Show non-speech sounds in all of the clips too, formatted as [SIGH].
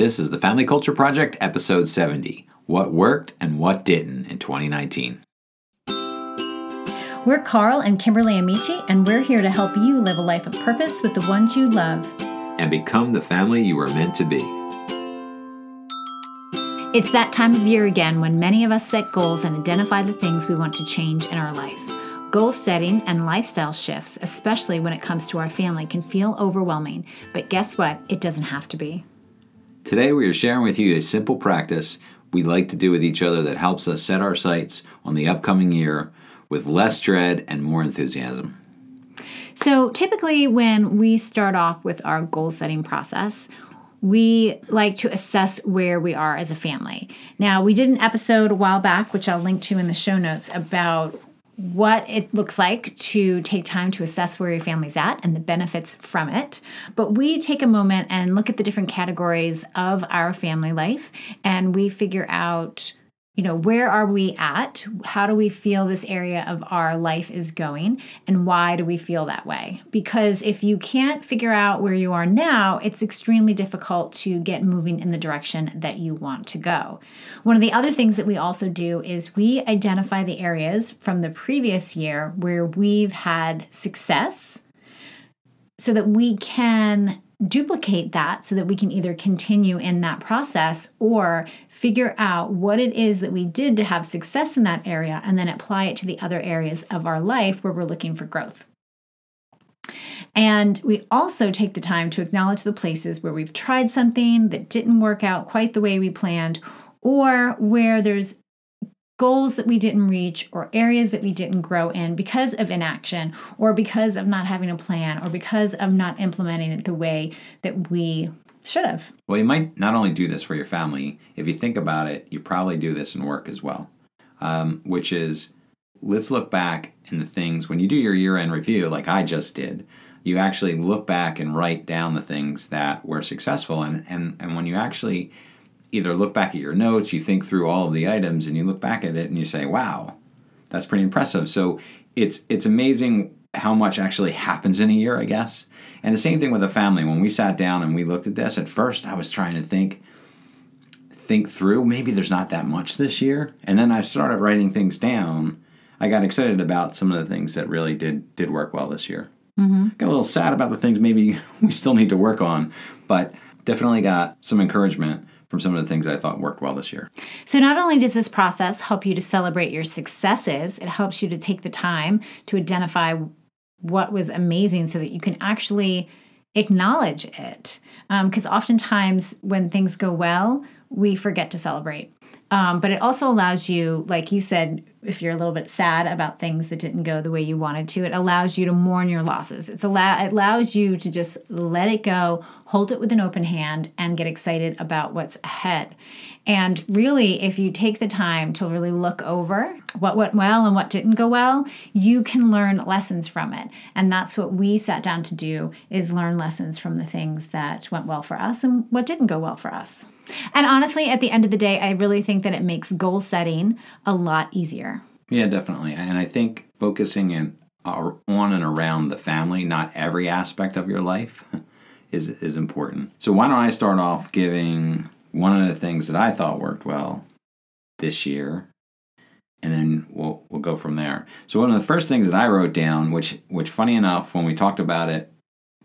This is the Family Culture Project, episode 70 What Worked and What Didn't in 2019. We're Carl and Kimberly Amici, and we're here to help you live a life of purpose with the ones you love. And become the family you were meant to be. It's that time of year again when many of us set goals and identify the things we want to change in our life. Goal setting and lifestyle shifts, especially when it comes to our family, can feel overwhelming, but guess what? It doesn't have to be. Today, we are sharing with you a simple practice we like to do with each other that helps us set our sights on the upcoming year with less dread and more enthusiasm. So, typically, when we start off with our goal setting process, we like to assess where we are as a family. Now, we did an episode a while back, which I'll link to in the show notes, about what it looks like to take time to assess where your family's at and the benefits from it. But we take a moment and look at the different categories of our family life and we figure out you know, where are we at? How do we feel this area of our life is going? And why do we feel that way? Because if you can't figure out where you are now, it's extremely difficult to get moving in the direction that you want to go. One of the other things that we also do is we identify the areas from the previous year where we've had success so that we can duplicate that so that we can either continue in that process or figure out what it is that we did to have success in that area and then apply it to the other areas of our life where we're looking for growth. And we also take the time to acknowledge the places where we've tried something that didn't work out quite the way we planned, or where there's goals that we didn't reach or areas that we didn't grow in because of inaction or because of not having a plan or because of not implementing it the way that we should have. Well, you might not only do this for your family, if you think about it, you probably do this in work as well, um, which is let's look back in the things when you do your year end review, like I just did. You actually look back and write down the things that were successful, and and and when you actually either look back at your notes, you think through all of the items, and you look back at it and you say, "Wow, that's pretty impressive." So it's it's amazing how much actually happens in a year, I guess. And the same thing with a family. When we sat down and we looked at this, at first I was trying to think think through maybe there's not that much this year, and then I started writing things down. I got excited about some of the things that really did did work well this year. Mm-hmm. Got a little sad about the things maybe [LAUGHS] we still need to work on, but definitely got some encouragement from some of the things I thought worked well this year. So, not only does this process help you to celebrate your successes, it helps you to take the time to identify what was amazing so that you can actually acknowledge it. Because um, oftentimes, when things go well, we forget to celebrate. Um, but it also allows you, like you said, if you're a little bit sad about things that didn't go the way you wanted to, it allows you to mourn your losses. It's allow it allows you to just let it go, hold it with an open hand, and get excited about what's ahead. And really, if you take the time to really look over what went well and what didn't go well, you can learn lessons from it. And that's what we sat down to do is learn lessons from the things that went well for us and what didn't go well for us. And honestly, at the end of the day, I really think that it makes goal setting a lot easier. Yeah, definitely. And I think focusing in uh, on and around the family, not every aspect of your life, [LAUGHS] is is important. So why don't I start off giving one of the things that I thought worked well this year, and then we'll we'll go from there. So one of the first things that I wrote down, which which funny enough, when we talked about it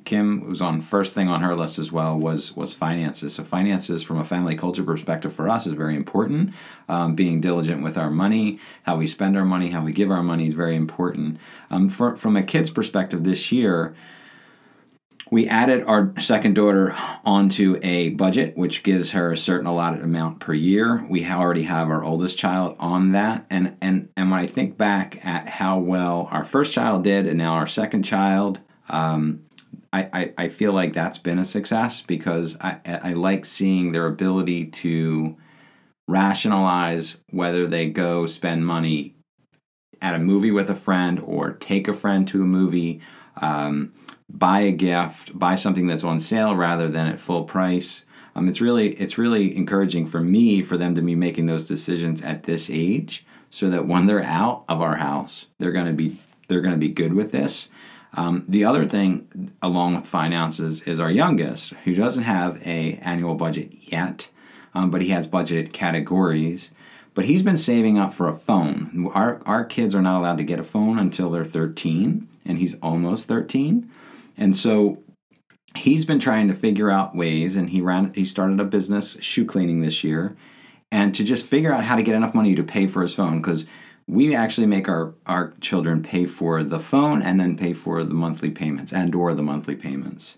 Kim was on first thing on her list as well was was finances. So finances from a family culture perspective for us is very important. Um, being diligent with our money, how we spend our money, how we give our money is very important. Um, for, from a kid's perspective, this year we added our second daughter onto a budget, which gives her a certain allotted amount per year. We already have our oldest child on that, and and and when I think back at how well our first child did, and now our second child. Um, I, I, feel like that's been a success because I, I like seeing their ability to rationalize whether they go spend money at a movie with a friend or take a friend to a movie, um, buy a gift, buy something that's on sale rather than at full price. Um, it's really it's really encouraging for me for them to be making those decisions at this age, so that when they're out of our house, they're to be they're to be good with this Um, the other thing, along with finances, is our youngest, who doesn't have a annual budget yet, um, but he has budgeted categories. But he's been saving up for a phone. Our our kids are not allowed to get a phone until they're 13, and he's almost 13, and so he's been trying to figure out ways. And he ran he started a business shoe cleaning this year, and to just figure out how to get enough money to pay for his phone because we actually make our, our children pay for the phone and then pay for the monthly payments and or the monthly payments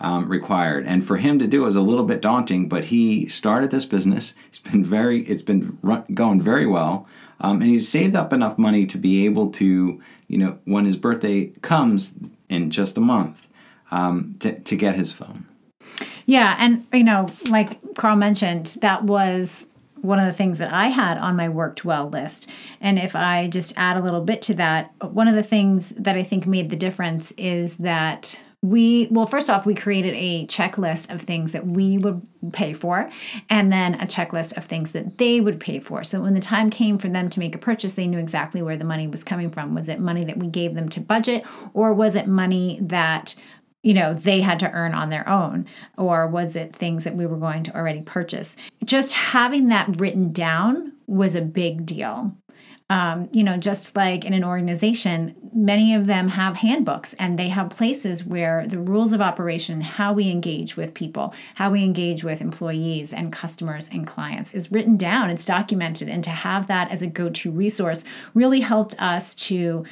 um, required. And for him to do is a little bit daunting but he started this business. It's been very it's been run, going very well um, and he's saved up enough money to be able to you know when his birthday comes in just a month um, to, to get his phone. Yeah and you know like carl mentioned that was one of the things that I had on my worked well list. And if I just add a little bit to that, one of the things that I think made the difference is that we well first off we created a checklist of things that we would pay for and then a checklist of things that they would pay for so when the time came for them to make a purchase they knew exactly where the money was coming from was it money that we gave them to budget or was it money that you know they had to earn on their own or was it things that we were going to already purchase? Just having that written down was a big deal. Um, you know just like in an organization many of them have handbooks and they have places where the rules of operation how we engage with people how we engage with employees and customers and clients is written down. It's documented. And to have that as a go-to resource really helped us to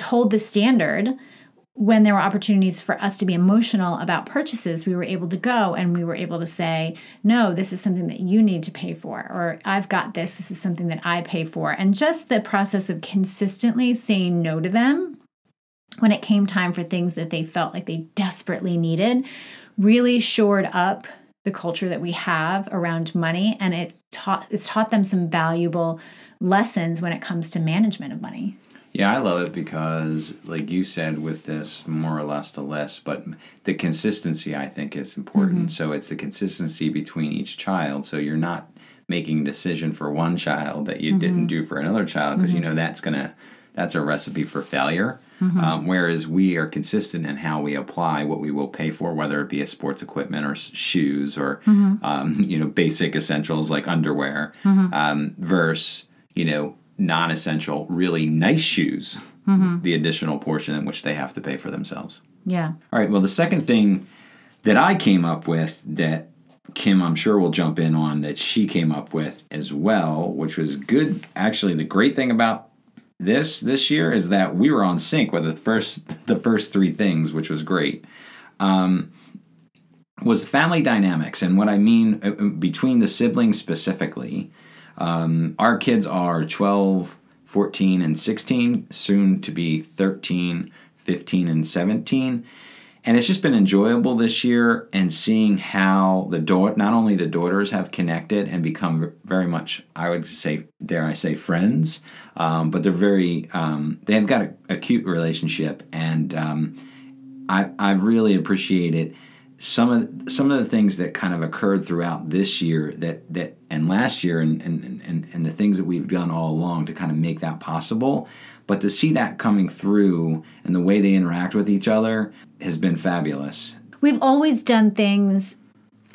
hold the standard when there were opportunities for us to be emotional about purchases, we were able to go and we were able to say, no, this is something that you need to pay for, or I've got this, this is something that I pay for. And just the process of consistently saying no to them when it came time for things that they felt like they desperately needed really shored up the culture that we have around money and it taught it's taught them some valuable lessons when it comes to management of money. Yeah, I love it because, like you said, with this more or less the less, but the consistency I think is important. Mm-hmm. So it's the consistency between each child. So you're not making a decision for one child that you mm-hmm. didn't do for another child because mm-hmm. you know that's gonna that's a recipe for failure. Mm-hmm. Um, whereas we are consistent in how we apply what we will pay for, whether it be a sports equipment or shoes or mm-hmm. um, [LAUGHS] you know basic essentials like underwear, mm-hmm. um, versus you know non essential, really nice shoes, mm-hmm. the additional portion in which they have to pay for themselves. Yeah. All right. Well, the second thing that I came up with that Kim, I'm sure, will jump in on that she came up with as well, which was good. Actually, the great thing about this this year is that we were on sync with the first [LAUGHS] the first three things, which was great. Um, was family dynamics, and what I mean uh, uh, between the siblings specifically um, our kids are 12, 14, and 16, soon to be 13, 15, and 17. And it's just been enjoyable this year and seeing how the daughter, not only the daughters have connected and become very much, I would say, dare I say, friends, um, but they're very, um, they have got a, a cute relationship. And um, I, I've really appreciated some of some of the things that kind of occurred throughout this year that that and last year and and, and and the things that we've done all along to kind of make that possible but to see that coming through and the way they interact with each other has been fabulous we've always done things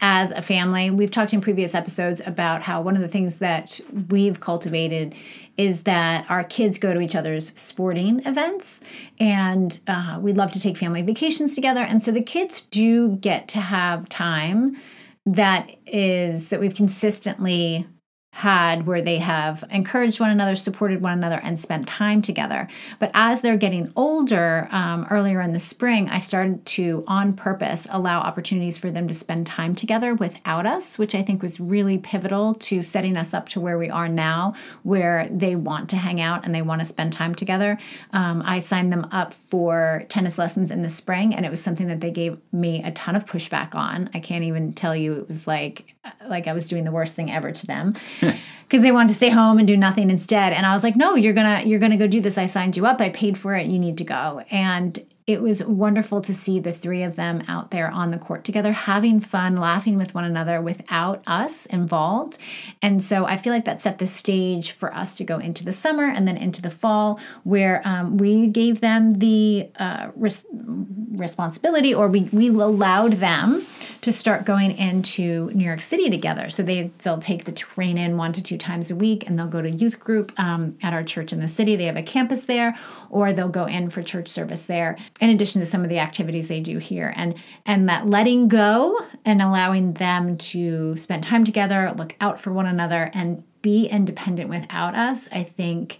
as a family. We've talked in previous episodes about how one of the things that we've cultivated is that our kids go to each other's sporting events and uh, we love to take family vacations together. And so the kids do get to have time that is that we've consistently had where they have encouraged one another, supported one another, and spent time together. But as they're getting older, um, earlier in the spring, I started to, on purpose, allow opportunities for them to spend time together without us, which I think was really pivotal to setting us up to where we are now, where they want to hang out and they want to spend time together. Um, I signed them up for tennis lessons in the spring, and it was something that they gave me a ton of pushback on. I can't even tell you, it was like like I was doing the worst thing ever to them [LAUGHS] because they wanted to stay home and do nothing instead. And I was like, no, you're gonna you're gonna go do this. I signed you up. I paid for it. You need to go. And it was wonderful to see the three of them out there on the court together, having fun, laughing with one another without us involved. And so I feel like that set the stage for us to go into the summer and then into the fall, where um, we gave them the uh, res- responsibility or we, we allowed them to start going into New York City together. So they, they'll take the train in one to two times a week and they'll go to youth group um, at our church in the city. They have a campus there, or they'll go in for church service there, in addition to some of the activities they do here. And and that letting go and allowing them to spend time together, look out for one another, and be independent without us, I think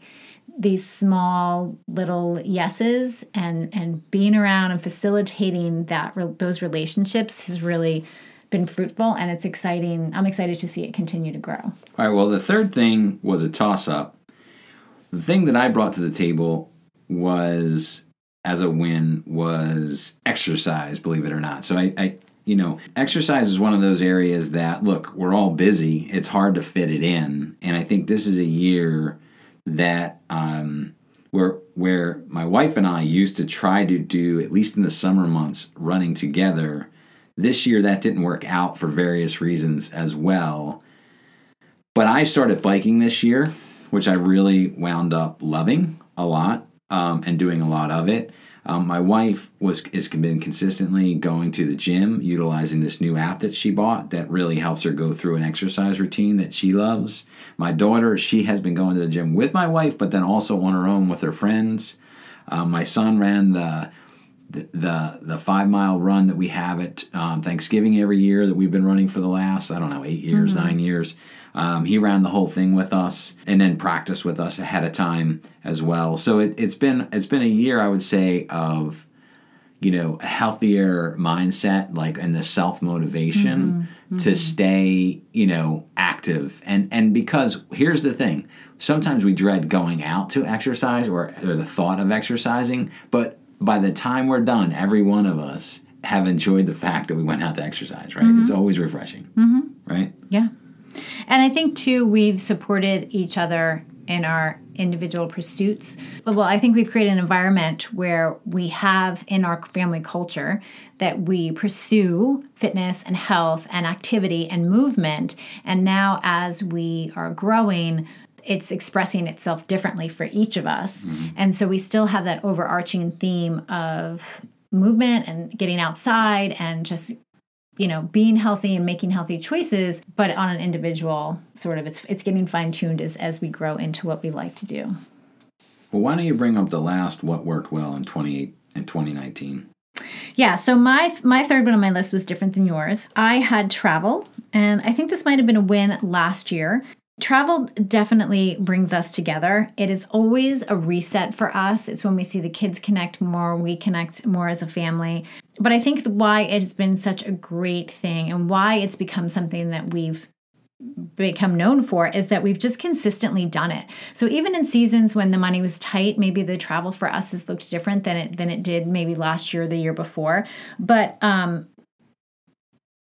these small little yeses and and being around and facilitating that those relationships has really been fruitful and it's exciting. I'm excited to see it continue to grow. All right, well the third thing was a toss up. The thing that I brought to the table was as a win was exercise, believe it or not. So I, I you know, exercise is one of those areas that look, we're all busy. It's hard to fit it in. And I think this is a year that um, where where my wife and I used to try to do at least in the summer months running together. This year that didn't work out for various reasons as well. But I started biking this year, which I really wound up loving a lot um, and doing a lot of it. Um, my wife was has been consistently going to the gym, utilizing this new app that she bought that really helps her go through an exercise routine that she loves. My daughter, she has been going to the gym with my wife, but then also on her own with her friends. Um, my son ran the the, the, five mile run that we have at um, Thanksgiving every year that we've been running for the last I don't know eight years, mm-hmm. nine years. Um, he ran the whole thing with us and then practiced with us ahead of time as well. So it, it's been it's been a year I would say of you know a healthier mindset like and the self motivation mm-hmm. mm-hmm. to stay you know active and and because here's the thing sometimes we dread going out to exercise or, or the thought of exercising but by the time we're done every one of us have enjoyed the fact that we went out to exercise right mm-hmm. it's always refreshing mm-hmm. right yeah and I think too, we've supported each other in our individual pursuits. Well, I think we've created an environment where we have in our family culture that we pursue fitness and health and activity and movement. And now, as we are growing, it's expressing itself differently for each of us. Mm-hmm. And so we still have that overarching theme of movement and getting outside and just you know being healthy and making healthy choices but on an individual sort of it's it's getting fine tuned as as we grow into what we like to do well why don't you bring up the last what worked well in 28 in 2019 yeah, so my my third one on my list was different than yours. I had travel, and I think this might have been a win last year. Travel definitely brings us together. It is always a reset for us. It's when we see the kids connect more, we connect more as a family. But I think why it has been such a great thing and why it's become something that we've become known for is that we've just consistently done it. So even in seasons when the money was tight, maybe the travel for us has looked different than it than it did maybe last year or the year before. But um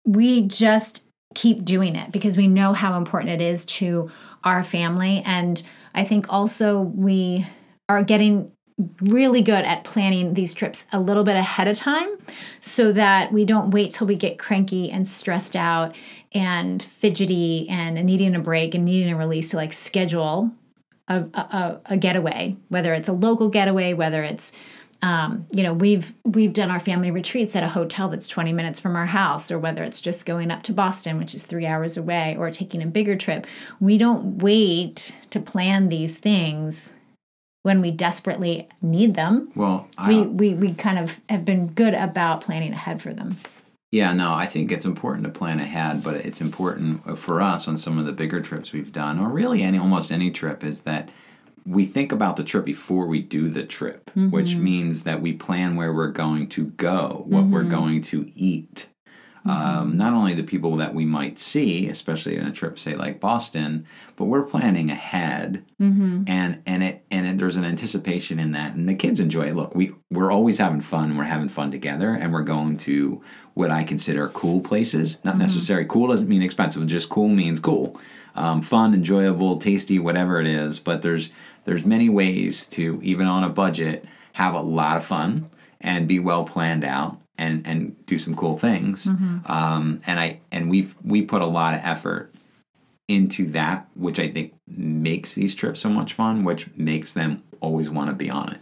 we just keep doing it because we know how important it is to our family. And I think also we are getting really good at planning these trips a little bit ahead of time so that we don't wait till we get cranky and stressed out and fidgety and needing a break and needing a release to like schedule a, a, a getaway, whether it's a local getaway, whether it's um, you know we've we've done our family retreats at a hotel that's 20 minutes from our house or whether it's just going up to boston which is three hours away or taking a bigger trip. We don't wait to plan these things when we desperately need them. Well I, we, we we kind of have been good about planning ahead for them. Yeah, no, I think it's important to plan ahead, but it's important for us on some of the bigger trips we've done, or really any almost any trip, is that we think about the trip before we do the trip, mm-hmm. which means that we plan where we're going to go, what mm-hmm. we're going to eat. Mm-hmm. Um, not only the people that we might see, especially in a trip, say like Boston, but we're planning ahead, mm-hmm. and and it and it, there's an anticipation in that, and the kids enjoy it. Look, we we're always having fun. We're having fun together, and we're going to what I consider cool places. Not mm-hmm. necessarily cool doesn't mean expensive. Just cool means cool, um, fun, enjoyable, tasty, whatever it is. But there's there's many ways to even on a budget have a lot of fun and be well planned out and and do some cool things. Um, and I and we we put a lot of effort into that, which I think makes these trips so much fun, which makes them always want to be on it.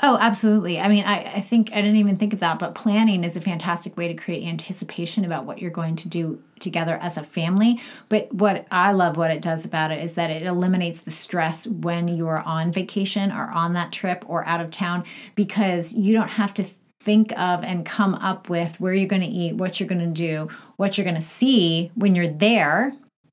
Oh, absolutely. I mean, I, I think I didn't even think of that, but planning is a fantastic way to create anticipation about what you're going to do together as a family. But what I love what it does about it is that it eliminates the stress when you're on vacation or on that trip or out of town because you don't have to think of and come up with where you're going to eat, what you're going to do, what you're going to see when you're there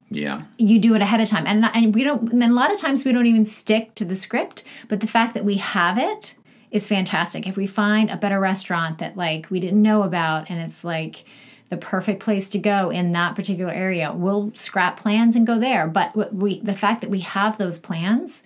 Yeah. you do it ahead of time. And and we don't and a lot of times we don't even stick to the script but the fact that we have it is fantastic. If we find a better restaurant that like we didn't know about and it's like the perfect place to go in that particular area we'll scrap plans and go there. But we the fact that we have those plans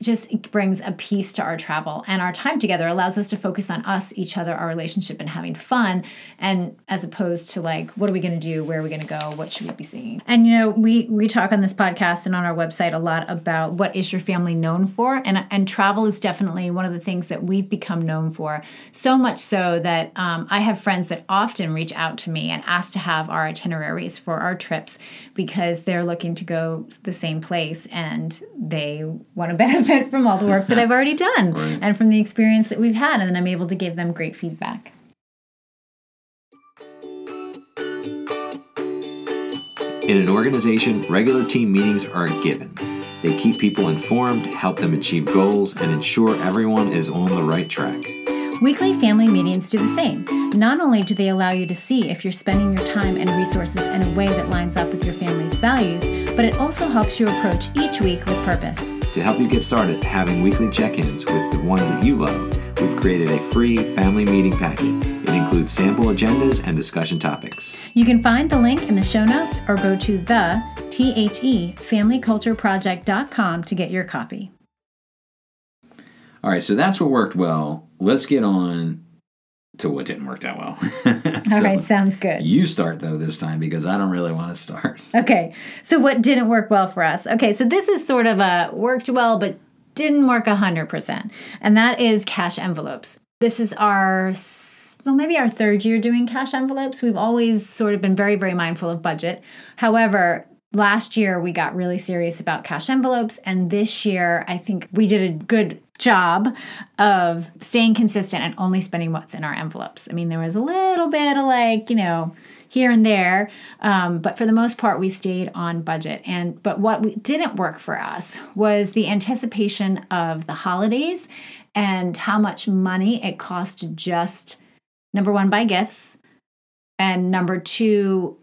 just brings a peace to our travel. And our time together allows us to focus on us each other our relationship and having fun and as opposed to like what are we going to do? Where are we going to go? What should we be seeing? And you know we we talk on this podcast and on our website a lot about what is your family known for? And and travel is definitely one of the things that we've become known for. So much so that um, i have friends that often reach out to me and ask to have our itineraries for our trips because they're looking to go the same place and they want [LAUGHS] to benefit from all the work that I've already done Right. and from the experience that we've had. And then I'm able to give them great feedback. In an organization, regular team meetings are a given. They keep people informed, help them achieve goals, and ensure everyone is on the right track. Weekly family meetings do the same. Not only do they allow you to see if you're spending your time and resources in a way that lines up with your family's values, but it also helps you approach each week with purpose. To help you get started having weekly check ins with the ones that you love, we've created a free family meeting packet. It includes sample agendas and discussion topics. You can find the link in the show notes or go to the THE to get your copy. All right, so that's what worked well. Let's get on to what didn't work that well. [LAUGHS] All right, sounds good. You start though this time because I don't really want to start. [LAUGHS] Okay, so what didn't work well for us? Okay, so this is sort of a worked well, but didn't work 100%, and that is cash envelopes. This is our, well, maybe our third year doing cash envelopes. We've always sort of been very, very mindful of budget. However, last year we got really serious about cash envelopes, and this year I think we did a good job of staying consistent and only spending what's in our envelopes. I mean, there was a little bit of like, you know, here and there, um, but for the most part, we stayed on budget. And but what we didn't work for us was the anticipation of the holidays and how much money it cost just number one buy gifts, and number two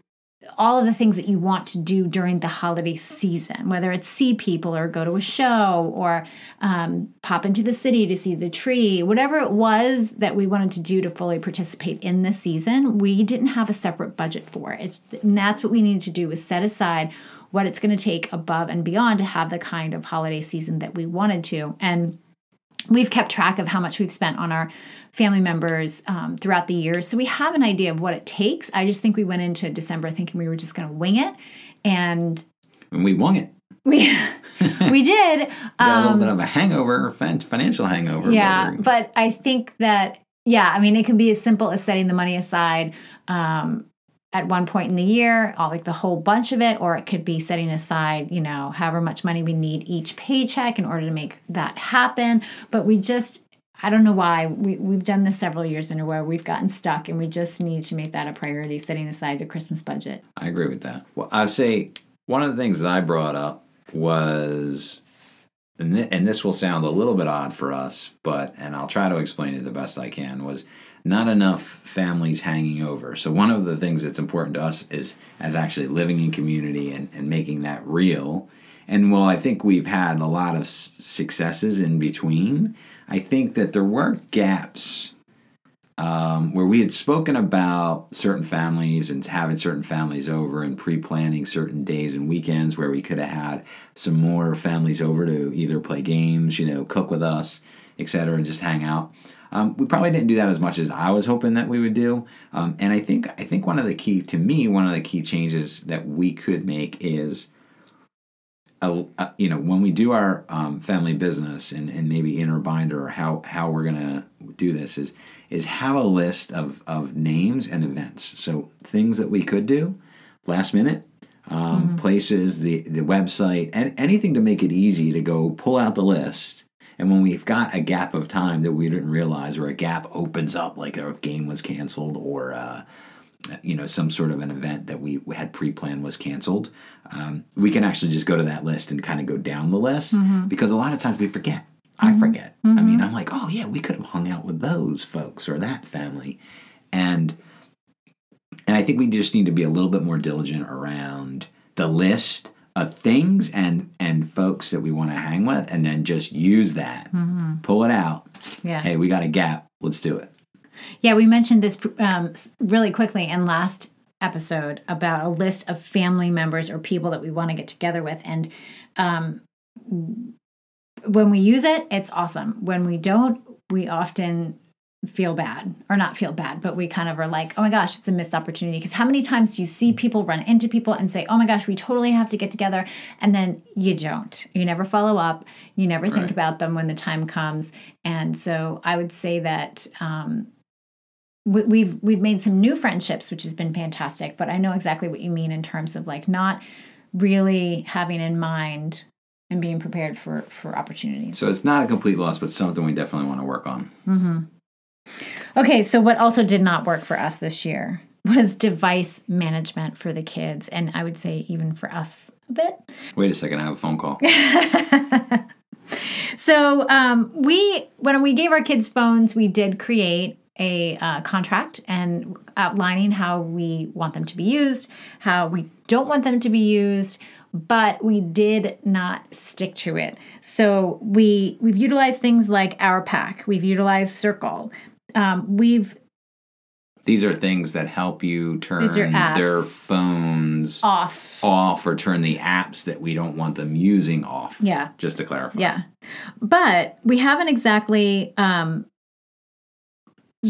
all of the things that you want to do during the holiday season, whether it's see people or go to a show or um, pop into the city to see the tree, whatever it was that we wanted to do to fully participate in the season, we didn't have a separate budget for it. And that's what we needed to do was set aside what it's going to take above and beyond to have the kind of holiday season that we wanted to. And we've kept track of how much we've spent on our family members um, throughout the year so we have an idea of what it takes i just think we went into december thinking we were just going to wing it and And we won it. we [LAUGHS] we did Got a little um, bit of a hangover, financial hangover. yeah but but i think that yeah i mean it can be as simple as setting the money aside um, at one point in the year all like the whole bunch of it or it could be setting aside you know however much money we need each paycheck in order to make that happen but we just i don't know why we, we've done this several years in a row we've gotten stuck and we just need to make that a priority setting aside the christmas budget I agree with that. Well, I say one of the things that I brought up was, and, th- and this will sound a little bit odd for us, but, and I'll try to explain it the best I can, was not enough families hanging over. So, one of the things that's important to us is as actually living in community and, and making that real. And while I think we've had a lot of s- successes in between, I think that there were gaps um, where we had spoken about certain families and having certain families over and pre-planning certain days and weekends where we could have had some more families over to either play games, you know, cook with us, etc., and just hang out. Um, we probably didn't do that as much as I was hoping that we would do. Um, and I think I think one of the key to me, one of the key changes that we could make is a you know when we do our um, family business and, and maybe inner binder or how how we're gonna do this is is have a list of of names and events. So things that we could do last minute. Um, Places, the the website, and anything to make it easy to go pull out the list and when we've got a gap of time that we didn't realize, or a gap opens up, like a game was canceled, or uh, you know some sort of an event that we, we had pre-planned was canceled, um, we can actually just go to that list and kind of go down the list mm-hmm. because a lot of times we forget. I mm-hmm. forget. I mm-hmm. mean, I'm like, oh yeah, we could have hung out with those folks or that family, and and I think we just need to be a little bit more diligent around the list of things and and folks that we want to hang with, and then just use that, pull it out. Yeah. Hey, we got a gap. Let's do it. Yeah, we mentioned this um, really quickly in last episode about a list of family members or people that we want to get together with. And um, when we use it, it's awesome. When we don't, we often feel bad or not feel bad, but we kind of are like, oh my gosh, it's a missed opportunity. Because how many times do you see people run into people and say, oh my gosh, we totally have to get together? And then you don't. You never follow up. You never think Right. about them when the time comes. And so I would say that um, we, we've we've made some new friendships, which has been fantastic. But I know exactly what you mean in terms of like not really having in mind and being prepared for for opportunities. So it's not a complete loss, but something we definitely want to work on. Okay, so what also did not work for us this year was device management for the kids, and I would say even for us a bit. Wait a second, I have a phone call. [LAUGHS] So um, we, when we gave our kids phones, we did create a uh, contract and outlining how we want them to be used, how we don't want them to be used, but we did not stick to it. So we we've utilized things like OurPact, we've utilized Circle, um, we've These are things that help you turn These are apps. their phones off. off or turn the apps that we don't want them using off. Yeah. Just to clarify. Yeah. But we haven't exactly um,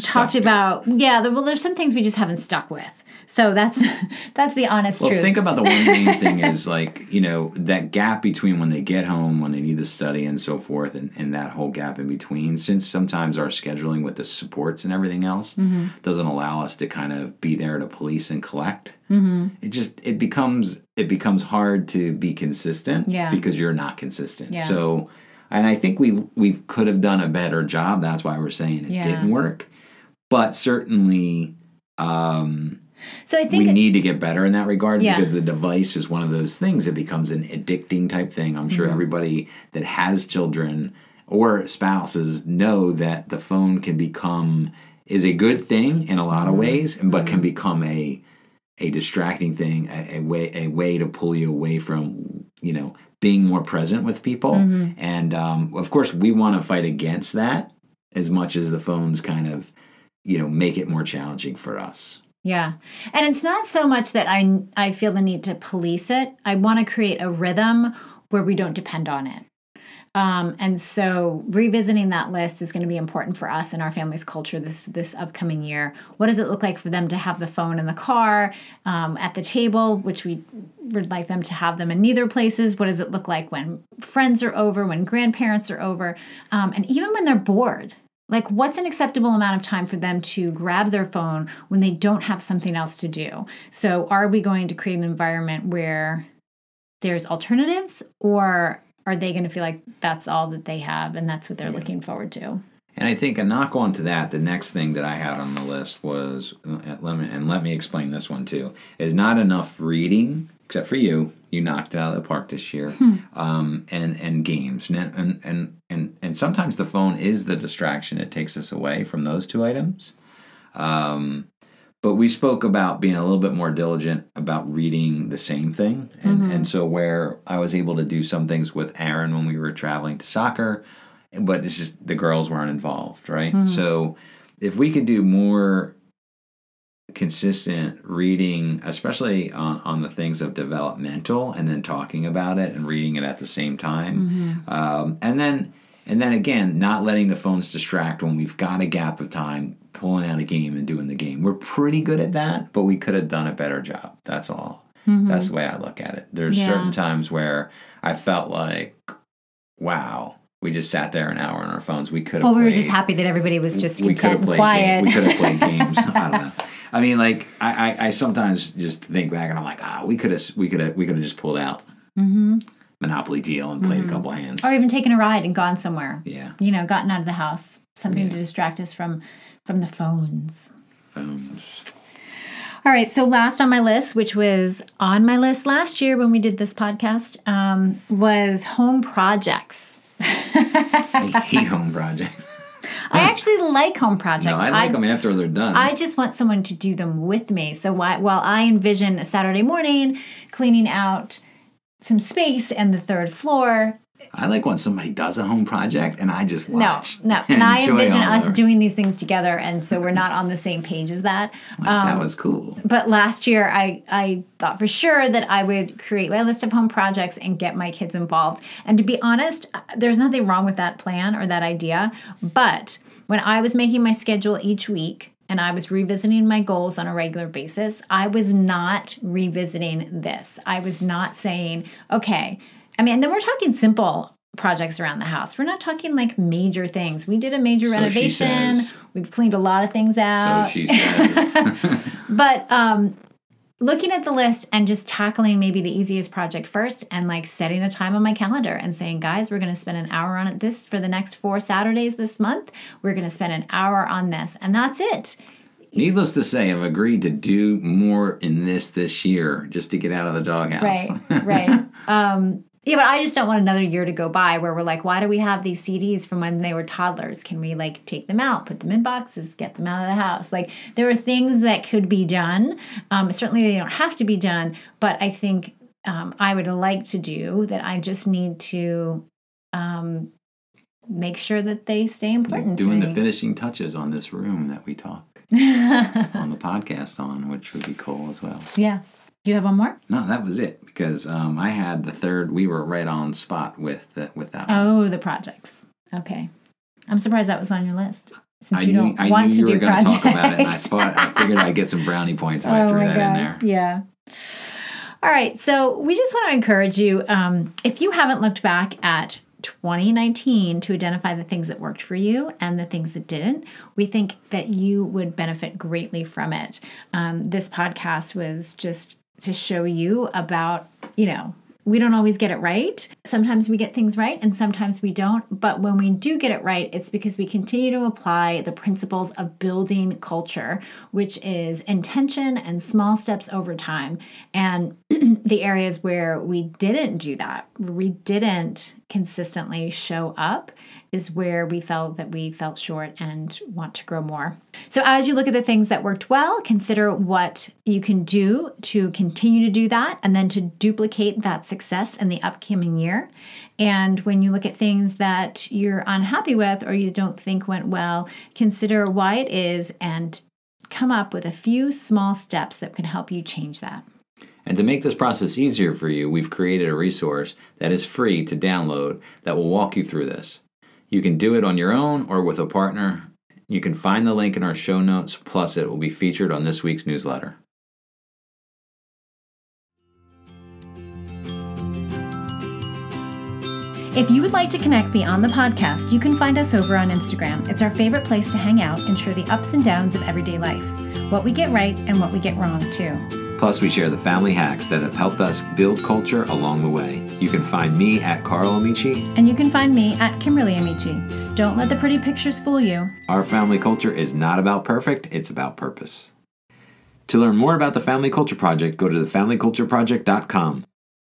talked it. about yeah the, well there's some things we just haven't stuck with so that's [LAUGHS] that's the honest Well, truth think about the one [LAUGHS] main thing is like, you know, that gap between when they get home, when they need to study and so forth, and, and that whole gap in between. Since sometimes our scheduling with the supports and everything else Mm-hmm. doesn't allow us to kind of be there to police and collect, Mm-hmm. it just it becomes it becomes hard to be consistent Yeah. because you're not consistent. Yeah. So, and I think we we could have done a better job. That's why we're saying it Yeah. didn't work, but certainly. Um, so i think we need to get better in that regard Yeah. because the device is one of those things. It becomes an addicting type thing. I'm Mm-hmm. sure everybody that has children or spouses know that the phone can become is a good thing in a lot Mm-hmm. of ways, but can become a a distracting thing, a, a way a way to pull you away from you know being more present with people. Mm-hmm. And um, of course, we want to fight against that as much as the phones kind of you know make it more challenging for us. yeah and it's not so much that i i feel the need to police it i want to create a rhythm where we don't depend on it um, and so revisiting that list is going to be important for us and our family's culture this this upcoming year. What does it look like for them to have the phone in the car, um, at the table, which we would like them to have them in neither places? What does it look like when friends are over, when grandparents are over, um, and even when they're bored? Like, what's an acceptable amount of time for them to grab their phone when they don't have something else to do? So, are we going to create an environment where there's alternatives, or are they going to feel like that's all that they have and that's what they're looking forward to? And I think a knock on to that, the next thing that I had on the list was, uh, let me, and let me explain this one too, is not enough reading, except for you. You knocked it out of the park this year, um, and and games, and and and and and sometimes the phone is the distraction. It takes us away from those two items. Um, but we spoke about being a little bit more diligent about reading the same thing, and and so where I was able to do some things with Aaron when we were traveling to soccer but it's just the girls weren't involved, right? So if we could do more consistent reading, especially on, on the things of developmental, and then talking about it and reading it at the same time, um, and then and then again, not letting the phones distract when we've got a gap of time, pulling out a game and doing the game. We're pretty good at that, but we could have done a better job. That's all. That's the way I look at it. There's Yeah. certain times where I felt like, wow, we just sat there an hour on our phones. We could have Well, we were just happy that everybody was just content and played quiet. Game, we could have played games. I don't know. [LAUGHS] I mean, like I, I, I sometimes just think back and I'm like, ah, we could have, we could have, we could have just pulled out Monopoly deal and played a couple hands. or even taken a ride and gone somewhere. Yeah, You know, gotten out of the house, something to distract us from from the phones. phones. All right, so last on my list, which was on my list last year when we did this podcast, um, was home projects. [LAUGHS] I hate home projects. I actually like home projects. No, I like them after they're done. I just want someone to do them with me. So why, while I envision a Saturday morning cleaning out some space and the third floor, I like when somebody does a home project and I just love. no, no. [LAUGHS] And I enjoy envision us doing these things together, and so we're not on the same page as that. Like, Um, that was cool. but last year I, I thought for sure that I would create my list of home projects and get my kids involved. And to be honest, there's nothing wrong with that plan or that idea. But when I was making my schedule each week and I was revisiting my goals on a regular basis, I was not revisiting this. I was not saying, okay, I mean, and then we're talking simple projects around the house. We're not talking like major things. We did a major So renovation. says. We've cleaned a lot of things out. So she said, [LAUGHS] But um, looking at the list and just tackling maybe the easiest project first and like setting a time on my calendar and saying, guys, we're going to spend an hour on it this for the next four Saturdays this month. We're going to spend an hour on this. And that's it. needless to say, I've agreed to do more in this this year just to get out of the doghouse. Right, right. [LAUGHS] um, yeah, but I just don't want another year to go by where we're like, why do we have these CDs from when they were toddlers? Can we like take them out, put them in boxes, get them out of the house? Like there are things that could be done. Um, certainly they don't have to be done, but I think um, I would like to do that. I just need to um, make sure that they stay important. Like doing the finishing touches on this room that we talk [LAUGHS] on the podcast on, which would be cool as well. yeah. You have one more? No, that was it because um, I had the third. We were right on spot with the, with that. one. Oh, the projects. Okay. I'm surprised that was on your list. Since I you don't I want knew to you do were going to projects. talk about it, and I thought I figured I'd get some brownie points if I [LAUGHS] oh threw my that in there. Yeah. All right. So we just want to encourage you um, if you haven't looked back at 2019 to identify the things that worked for you and the things that didn't, we think that you would benefit greatly from it. Um, this podcast was just to show you about, you know, we don't always get it right. Sometimes we get things right and sometimes we don't. But when we do get it right, it's because we continue to apply the principles of building culture, which is intention and small steps over time. And [CLEARS THROAT] the areas where we didn't do that, we didn't consistently show up, is where we felt that we felt short and want to grow more. So, as you look at the things that worked well, consider what you can do to continue to do that and then to duplicate that success in the upcoming year. And when you look at things that you're unhappy with or you don't think went well, consider why it is and come up with a few small steps that can help you change that. And to make this process easier for you, we've created a resource that is free to download that will walk you through this. You can do it on your own or with a partner. You can find the link in our show notes, plus, it will be featured on this week's newsletter. If you would like to connect beyond the podcast, you can find us over on Instagram. It's our favorite place to hang out and share the ups and downs of everyday life, what we get right and what we get wrong, too. Plus, we share the family hacks that have helped us build culture along the way. You can find me at Carl Amici. And you can find me at Kimberly Amici. Don't let the pretty pictures fool you. Our family culture is not about perfect, it's about purpose. To learn more about the Family Culture Project, go to thefamilycultureproject.com.